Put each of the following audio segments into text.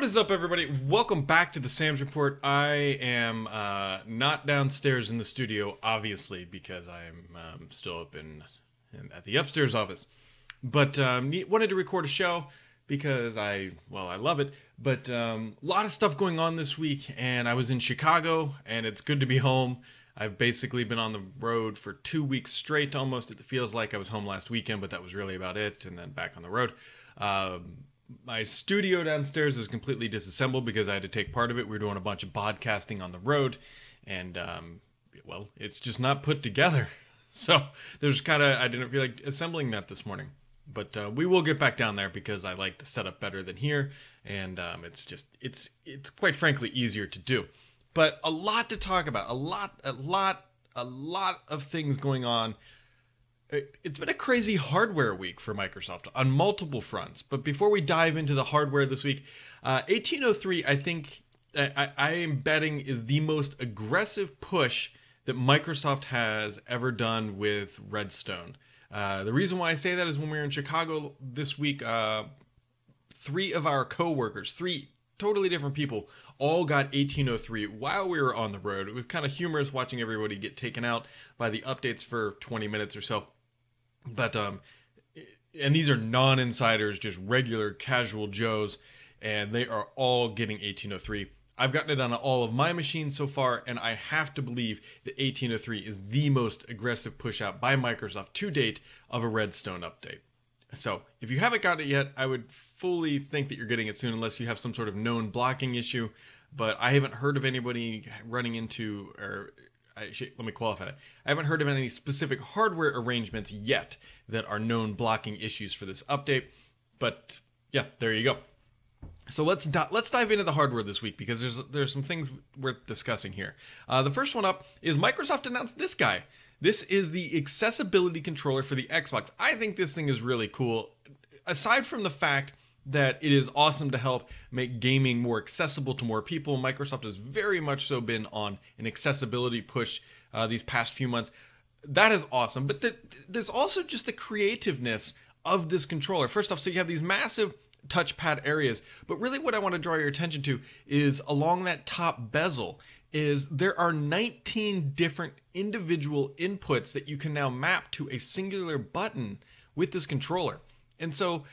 What is up, everybody? Welcome back to the Sam's Report. I am uh, not downstairs in the studio, obviously, because I'm um, still up in, in at the upstairs office. But um, wanted to record a show because I, well, I love it. But um, a lot of stuff going on this week, and I was in Chicago, and it's good to be home. I've basically been on the road for two weeks straight almost. It feels like I was home last weekend, but that was really about it, and then back on the road. Um, my studio downstairs is completely disassembled because I had to take part of it. We were doing a bunch of podcasting on the road, and um, well, it's just not put together. So there's kind of I didn't feel like assembling that this morning, but uh, we will get back down there because I like the setup better than here, and um, it's just it's it's quite frankly easier to do. But a lot to talk about, a lot, a lot, a lot of things going on it's been a crazy hardware week for Microsoft on multiple fronts. But before we dive into the hardware this week, uh, 1803, I think I, I am betting is the most aggressive push that Microsoft has ever done with Redstone. Uh, the reason why I say that is when we were in Chicago this week, uh, three of our coworkers, three totally different people, all got 1803 while we were on the road. It was kind of humorous watching everybody get taken out by the updates for 20 minutes or so. But um, and these are non-insiders, just regular casual Joes, and they are all getting 1803. I've gotten it on all of my machines so far, and I have to believe that 1803 is the most aggressive push out by Microsoft to date of a Redstone update. So, if you haven't got it yet, I would fully think that you're getting it soon, unless you have some sort of known blocking issue. But I haven't heard of anybody running into or I should, let me qualify that. I haven't heard of any specific hardware arrangements yet that are known blocking issues for this update, but yeah, there you go. So let's di- let's dive into the hardware this week because there's there's some things worth discussing here. Uh, the first one up is Microsoft announced this guy. This is the accessibility controller for the Xbox. I think this thing is really cool. Aside from the fact that it is awesome to help make gaming more accessible to more people. Microsoft has very much so been on an accessibility push uh, these past few months. That is awesome. But the, there's also just the creativeness of this controller. First off, so you have these massive touchpad areas, but really what I want to draw your attention to is along that top bezel is there are 19 different individual inputs that you can now map to a singular button with this controller. And so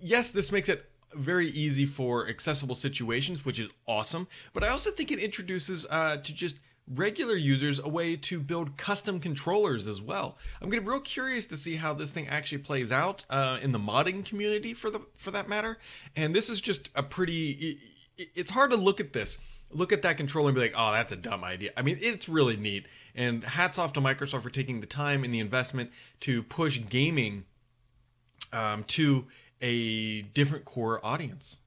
yes, this makes it very easy for accessible situations, which is awesome. But I also think it introduces uh, to just regular users a way to build custom controllers as well. I'm getting real curious to see how this thing actually plays out uh, in the modding community for the for that matter. And this is just a pretty. It, it's hard to look at this. Look at that controller and be like, oh, that's a dumb idea. I mean, it's really neat. And hats off to Microsoft for taking the time and the investment to push gaming um, to a different core audience.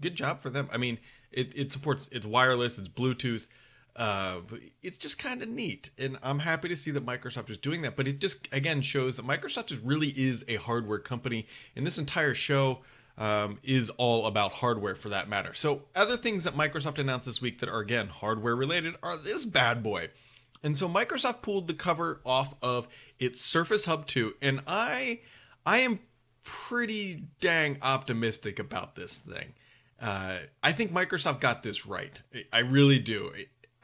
Good job for them. I mean, it, it supports it's wireless, it's Bluetooth. Uh, it's just kind of neat, and I'm happy to see that Microsoft is doing that. But it just again shows that Microsoft just really is a hardware company, and this entire show um, is all about hardware for that matter. So, other things that Microsoft announced this week that are again hardware related are this bad boy. And so Microsoft pulled the cover off of its Surface Hub 2, and I I am pretty dang optimistic about this thing. Uh, I think Microsoft got this right. I really do.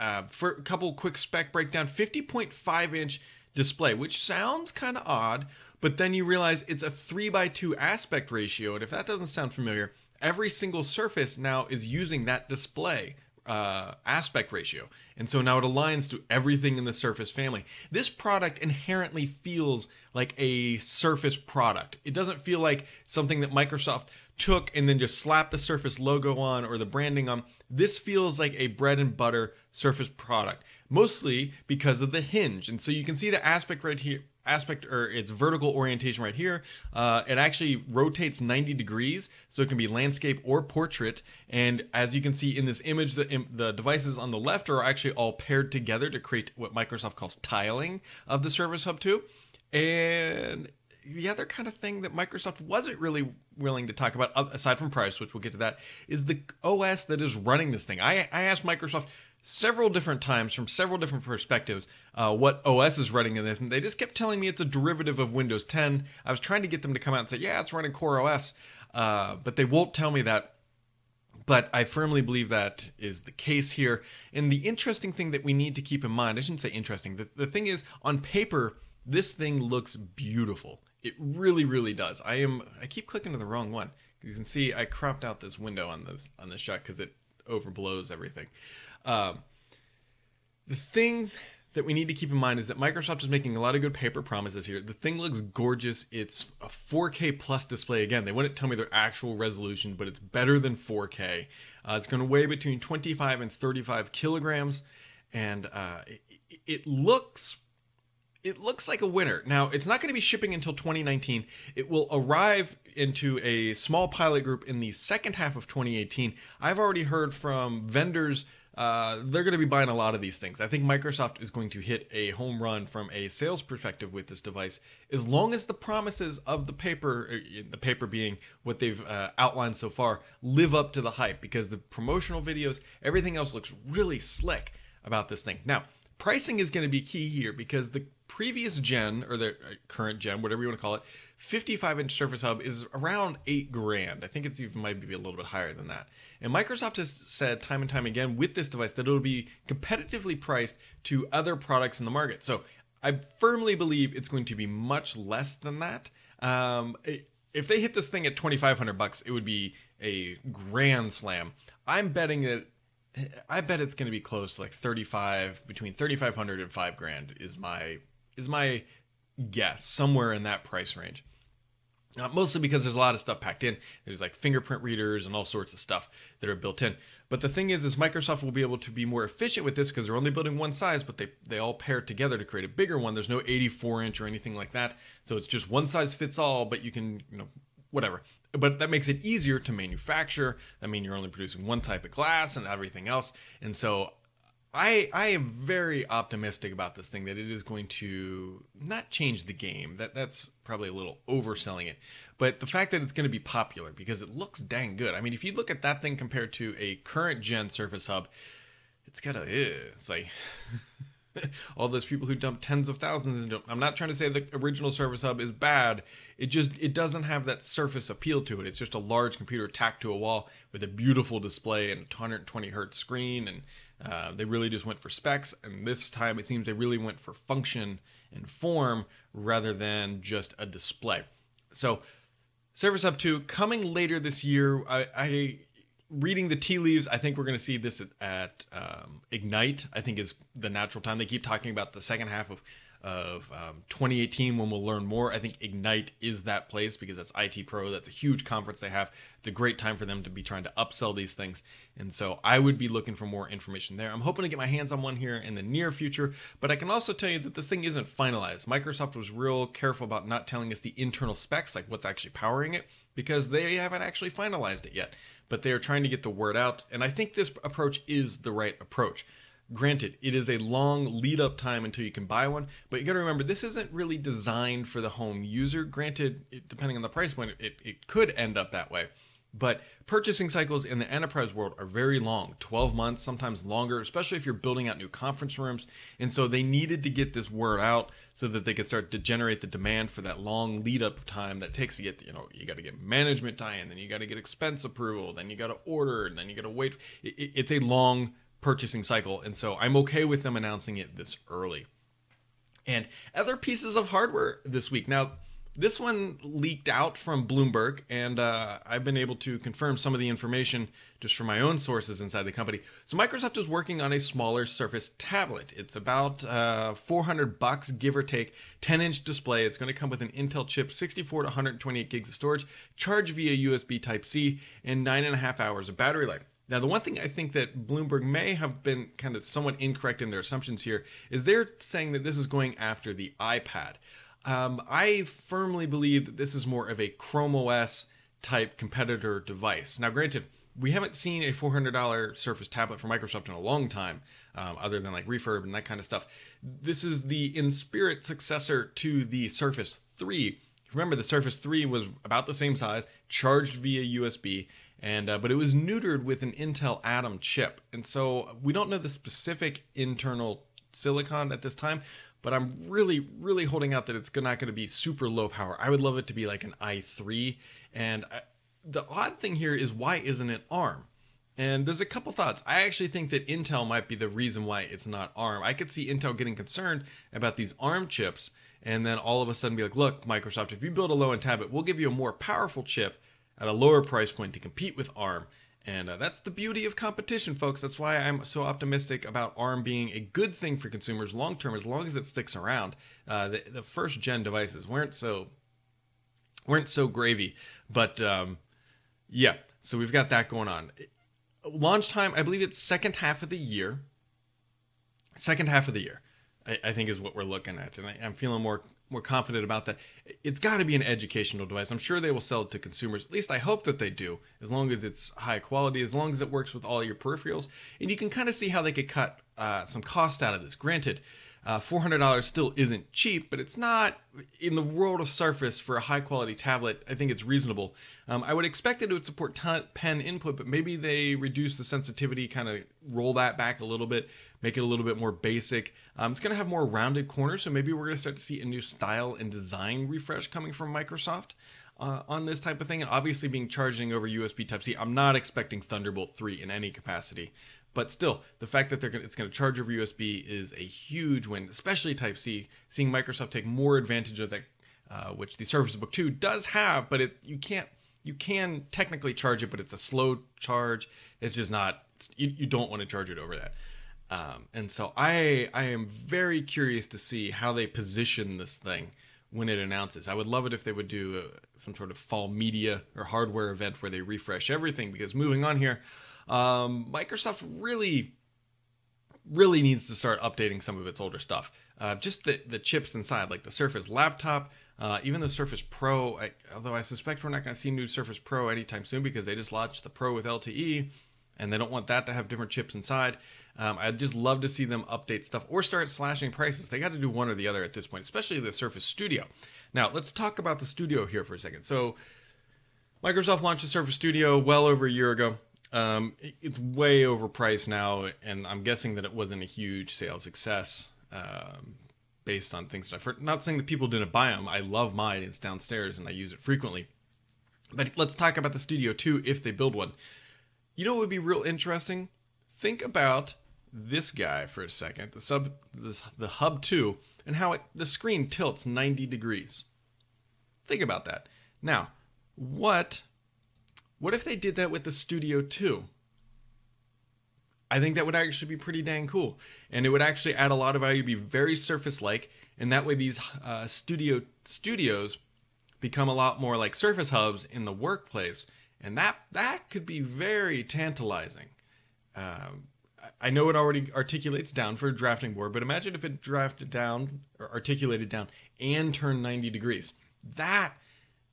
Uh, for a couple quick spec breakdown 50.5 inch display, which sounds kind of odd, but then you realize it's a 3 by 2 aspect ratio. And if that doesn't sound familiar, every single surface now is using that display uh, aspect ratio. And so now it aligns to everything in the Surface family. This product inherently feels like a Surface product. It doesn't feel like something that Microsoft took and then just slapped the Surface logo on or the branding on. This feels like a bread and butter Surface product, mostly because of the hinge. And so you can see the aspect right here aspect or its vertical orientation right here. Uh, it actually rotates 90 degrees, so it can be landscape or portrait. And as you can see in this image, the, the devices on the left are actually all paired together to create what Microsoft calls tiling of the Surface Hub 2. And the other kind of thing that Microsoft wasn't really willing to talk about, aside from price, which we'll get to that, is the OS that is running this thing. I, I asked Microsoft, several different times from several different perspectives uh, what OS is running in this, and they just kept telling me it's a derivative of Windows 10. I was trying to get them to come out and say, yeah, it's running Core OS, uh, but they won't tell me that. but I firmly believe that is the case here. And the interesting thing that we need to keep in mind, I shouldn't say interesting, the, the thing is, on paper, this thing looks beautiful. It really, really does. I am. I keep clicking to the wrong one. You can see I cropped out this window on this on this shot because it overblows everything. Um, the thing that we need to keep in mind is that Microsoft is making a lot of good paper promises here. The thing looks gorgeous. It's a 4K plus display. Again, they wouldn't tell me their actual resolution, but it's better than 4K. Uh, it's going to weigh between 25 and 35 kilograms, and uh, it, it looks it looks like a winner. Now, it's not going to be shipping until 2019. It will arrive into a small pilot group in the second half of 2018. I've already heard from vendors uh, they're going to be buying a lot of these things. I think Microsoft is going to hit a home run from a sales perspective with this device, as long as the promises of the paper, uh, the paper being what they've uh, outlined so far, live up to the hype. Because the promotional videos, everything else looks really slick about this thing. Now, pricing is going to be key here because the previous gen or the uh, current gen, whatever you want to call it, 55 inch Surface Hub is around eight grand. I think it's even might be a little bit higher than that. And Microsoft has said time and time again with this device that it'll be competitively priced to other products in the market. So I firmly believe it's going to be much less than that. Um, if they hit this thing at 2,500 bucks, it would be a grand slam. I'm betting that I bet it's going to be close like 35 between 3500 and 5 grand is my is my guess somewhere in that price range. Uh, mostly because there's a lot of stuff packed in. There's like fingerprint readers and all sorts of stuff that are built in. But the thing is is microsoft will be able to be more efficient with this because they're only building one size but they they all pair together to create a bigger one. There's no 84 inch or anything like that. So it's just one size fits all but you can you know whatever. But that makes it easier to manufacture. I mean, you're only producing one type of glass and everything else. And so I I am very optimistic about this thing that it is going to not change the game. That that's probably a little overselling it. But the fact that it's going to be popular because it looks dang good. I mean, if you look at that thing compared to a current gen Surface Hub, it's got a it's like all those people who dump tens of thousands into I'm not trying to say the original Surface Hub is bad. It just it doesn't have that surface appeal to it. It's just a large computer tacked to a wall with a beautiful display and 120 hertz screen and uh, they really just went for specs and this time it seems they really went for function and form rather than just a display. So Surface Hub 2 coming later this year. I, I reading the tea leaves, I think we're going to see this at, at um, Ignite. I think is the natural time. They keep talking about the second half of of um, 2018 when we'll learn more. I think Ignite is that place because that's IT Pro. That's a huge conference they have. It's a great time for them to be trying to upsell these things. And so I would be looking for more information there. I'm hoping to get my hands on one here in the near future, but I can also tell you that this thing isn't finalized. Microsoft was real careful about not telling us the internal specs, like what's actually powering it, because they haven't actually finalized it yet but they are trying to get the word out. And I think this approach is the right approach. Granted, it is a long lead up time until you can buy one, but you got to remember this isn't really designed for the home user. Granted, it, depending on the price point, it, it could end up that way. But purchasing cycles in the enterprise world are very long 12 months, sometimes longer, especially if you're building out new conference rooms. And so they needed to get this word out so that they could start to generate the demand for that long lead up time that takes to get, you know, you got to get management tie in, then you got to get expense approval, then you got to order, and then you got to wait. It's a long purchasing cycle. And so I'm okay with them announcing it this early. And other pieces of hardware this week. Now, this one leaked out from Bloomberg, and uh, I've been able to confirm some of the information just from my own sources inside the company. So Microsoft is working on a smaller Surface tablet. It's about uh, 400 bucks, give or take, 10-inch display. It's going to come with an Intel chip, 64 to 128 gigs of storage, charge via USB Type-C, and nine and a half hours of battery life. Now, the one thing I think that Bloomberg may have been kind of somewhat incorrect in their assumptions here is they're saying that this is going after the iPad. Um, I firmly believe that this is more of a Chrome OS type competitor device. Now, granted, we haven't seen a $400 Surface tablet from Microsoft in a long time, um, other than like refurb and that kind of stuff. This is the in spirit successor to the Surface 3. Remember, the Surface 3 was about the same size, charged via USB, and uh, but it was neutered with an Intel Atom chip, and so we don't know the specific internal silicon at this time but I'm really, really holding out that it's not going to be super low power. I would love it to be like an i3. And I, the odd thing here is why isn't it ARM? And there's a couple thoughts. I actually think that Intel might be the reason why it's not ARM. I could see Intel getting concerned about these ARM chips and then all of a sudden be like, look, Microsoft, if you build a low end tablet, we'll give you a more powerful chip at a lower price point to compete with ARM. And uh, that's the beauty of competition, folks. That's why I'm so optimistic about ARM being a good thing for consumers long term, as long as it sticks around. Uh, the, the, first gen devices weren't so weren't so gravy, but um, yeah. So we've got that going on. Launch time, I believe it's second half of the year. Second half of the year, I, I think is what we're looking at, and I, I'm feeling more more confident about that. It's got to be an educational device. I'm sure they will sell it to consumers. At least I hope that they do, as long as it's high quality, as long as it works with all your peripherals. And you can kind of see how they could cut uh, some cost out of this. Granted, uh, $400 still isn't cheap, but it's not in the world of Surface for a high quality tablet. I think it's reasonable. Um, I would expect that it would support pen input, but maybe they reduce the sensitivity, kind of roll that back a little bit, make it a little bit more basic. Um, it's going to have more rounded corners, so maybe we're going to start to see a new style and design refresh coming from Microsoft. Uh, on this type of thing, and obviously being charging over USB Type C, I'm not expecting Thunderbolt 3 in any capacity. But still, the fact that they're gonna, it's going to charge over USB is a huge win, especially Type C. Seeing Microsoft take more advantage of that, uh, which the Surface Book 2 does have, but it you can't you can technically charge it, but it's a slow charge. It's just not. You, you don't want to charge it over that. Um, and so I I am very curious to see how they position this thing when it announces. I would love it if they would do a, uh, some sort of fall media or hardware event where they refresh everything. Because moving on here, um, Microsoft really, really needs to start updating some of its older stuff. Uh, just the, the chips inside, like the Surface laptop, uh, even the Surface Pro. I, although I suspect we're not going to see new Surface Pro anytime soon because they just launched the Pro with LTE, and they don't want that to have different chips inside. Um, I'd just love to see them update stuff or start slashing prices. They got to do one or the other at this point, especially the Surface Studio. Now, let's talk about the Studio here for a second. So, Microsoft launched the Surface Studio well over a year ago. Um, it's way overpriced now, and I'm guessing that it wasn't a huge sales success um, based on things that I've heard. Not saying that people didn't buy them. I love mine. It's downstairs, and I use it frequently. But let's talk about the Studio 2 if they build one. You know what would be real interesting? Think about this guy for a second, the sub, the, the Hub 2, and how it, the screen tilts 90 degrees. Think about that. Now, what what if they did that with the Studio 2? I think that would actually be pretty dang cool. And it would actually add a lot of value, be very surface like, and that way these uh, studio studios become a lot more like surface hubs in the workplace. And that that could be very tantalizing. Um, I know it already articulates down for a drafting board, but imagine if it drafted down or articulated down and turned 90 degrees. That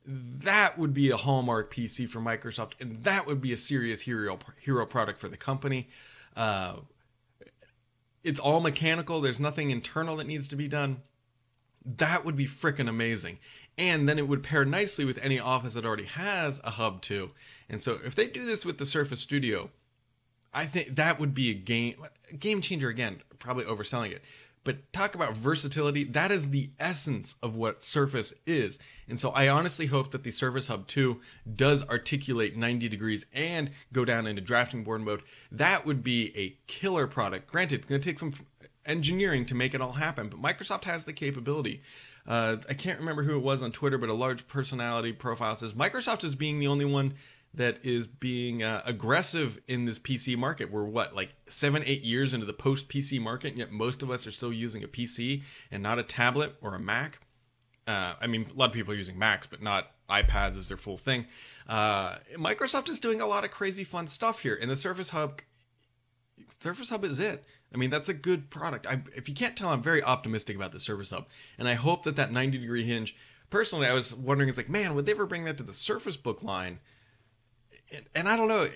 that would be a hallmark PC for Microsoft, and that would be a serious hero hero product for the company. Uh, it's all mechanical. There's nothing internal that needs to be done. That would be freaking amazing. And then it would pair nicely with any office that already has a hub too. And so if they do this with the Surface Studio, I think that would be a game game changer again, probably overselling it. But talk about versatility. That is the essence of what Surface is. And so I honestly hope that the Surface Hub 2 does articulate 90 degrees and go down into drafting board mode. That would be a killer product. Granted, it's going to take some engineering to make it all happen, but Microsoft has the capability. Uh, I can't remember who it was on Twitter, but a large personality profile says Microsoft is being the only one that is being uh, aggressive in this PC market. We're what, like seven, eight years into the post PC market, and yet most of us are still using a PC and not a tablet or a Mac. Uh, I mean, a lot of people are using Macs, but not iPads as their full thing. Uh, Microsoft is doing a lot of crazy fun stuff here, and the Surface Hub. Surface Hub is it. I mean, that's a good product. I, if you can't tell, I'm very optimistic about the Surface Hub, and I hope that that 90 degree hinge. Personally, I was wondering, it's like, man, would they ever bring that to the Surface Book line? And, and I don't know.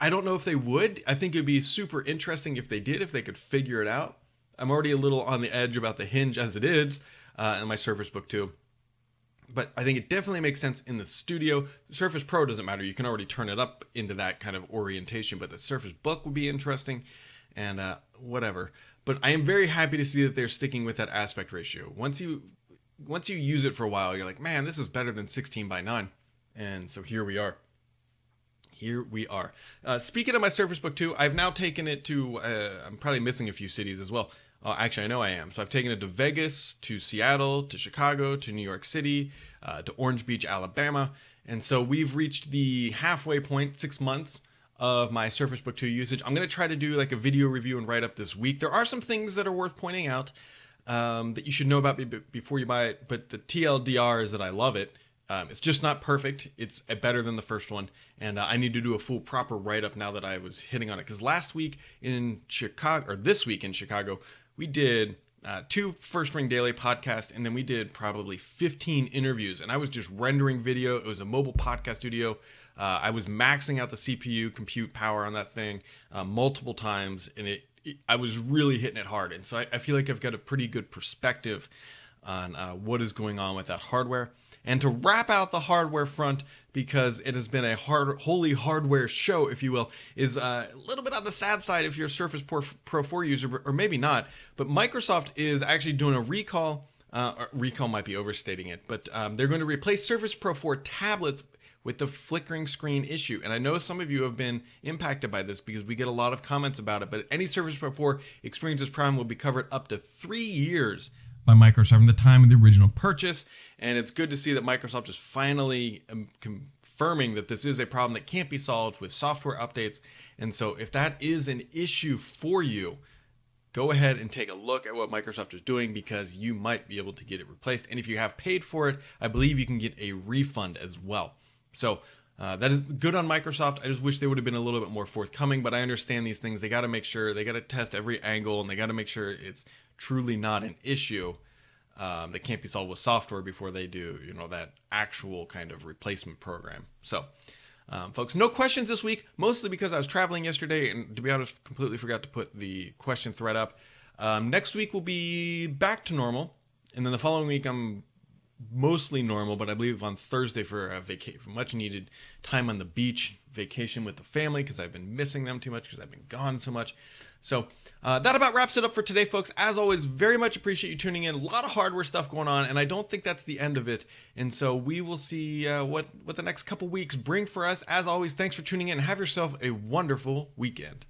I don't know if they would. I think it'd be super interesting if they did, if they could figure it out. I'm already a little on the edge about the hinge as it is uh, in my Surface Book 2. But I think it definitely makes sense in the studio. Surface Pro doesn't matter. You can already turn it up into that kind of orientation. But the Surface Book would be interesting and uh, whatever. But I am very happy to see that they're sticking with that aspect ratio. Once you once you use it for a while, you're like, man, this is better than 16 by 9. And so here we are here we are. Uh, speaking of my Surface Book 2, I've now taken it to, uh, I'm probably missing a few cities as well. Uh, actually, I know I am. So I've taken it to Vegas, to Seattle, to Chicago, to New York City, uh, to Orange Beach, Alabama. And so we've reached the halfway point, six months of my Surface Book 2 usage. I'm going to try to do like a video review and write up this week. There are some things that are worth pointing out um, that you should know about before you buy it, but the TLDR is that I love it. Um, it's just not perfect. It's better than the first one, and uh, I need to do a full proper write up now that I was hitting on it. Because last week in Chicago, or this week in Chicago, we did uh, two first ring daily podcasts, and then we did probably 15 interviews. And I was just rendering video. It was a mobile podcast studio. Uh, I was maxing out the CPU compute power on that thing uh, multiple times, and it, it, I was really hitting it hard. And so I, I, feel like I've got a pretty good perspective on uh, what is going on with that hardware and to wrap out the hardware front because it has been a hard, wholly hardware show, if you will, is uh, a little bit on the sad side if you're a Surface Pro, Pro 4 user, or maybe not. But Microsoft is actually doing a recall. Uh, recall might be overstating it, but um, they're going to replace Surface Pro 4 tablets with the flickering screen issue. And I know some of you have been impacted by this because we get a lot of comments about it. But any Surface Pro 4 experiences Prime will be covered up to three years by Microsoft from the time of the original purchase. And it's good to see that Microsoft is finally um, confirming that this is a problem that can't be solved with software updates. And so, if that is an issue for you, go ahead and take a look at what Microsoft is doing because you might be able to get it replaced. And if you have paid for it, I believe you can get a refund as well. So, uh, that is good on Microsoft. I just wish they would have been a little bit more forthcoming, but I understand these things. They got to make sure, they got to test every angle, and they got to make sure it's truly not an issue um, that can't be solved with software before they do, you know, that actual kind of replacement program. So, um, folks, no questions this week, mostly because I was traveling yesterday, and to be honest, completely forgot to put the question thread up. Um, next week will be back to normal, and then the following week I'm mostly normal, but I believe on Thursday for a vacation, much needed time on the beach, vacation with the family because I've been missing them too much because I've been gone so much. So uh, that about wraps it up for today, folks. As always, very much appreciate you tuning in. A lot of hardware stuff going on, and I don't think that's the end of it. And so we will see uh, what what the next couple weeks bring for us. As always, thanks for tuning in. Have yourself a wonderful weekend.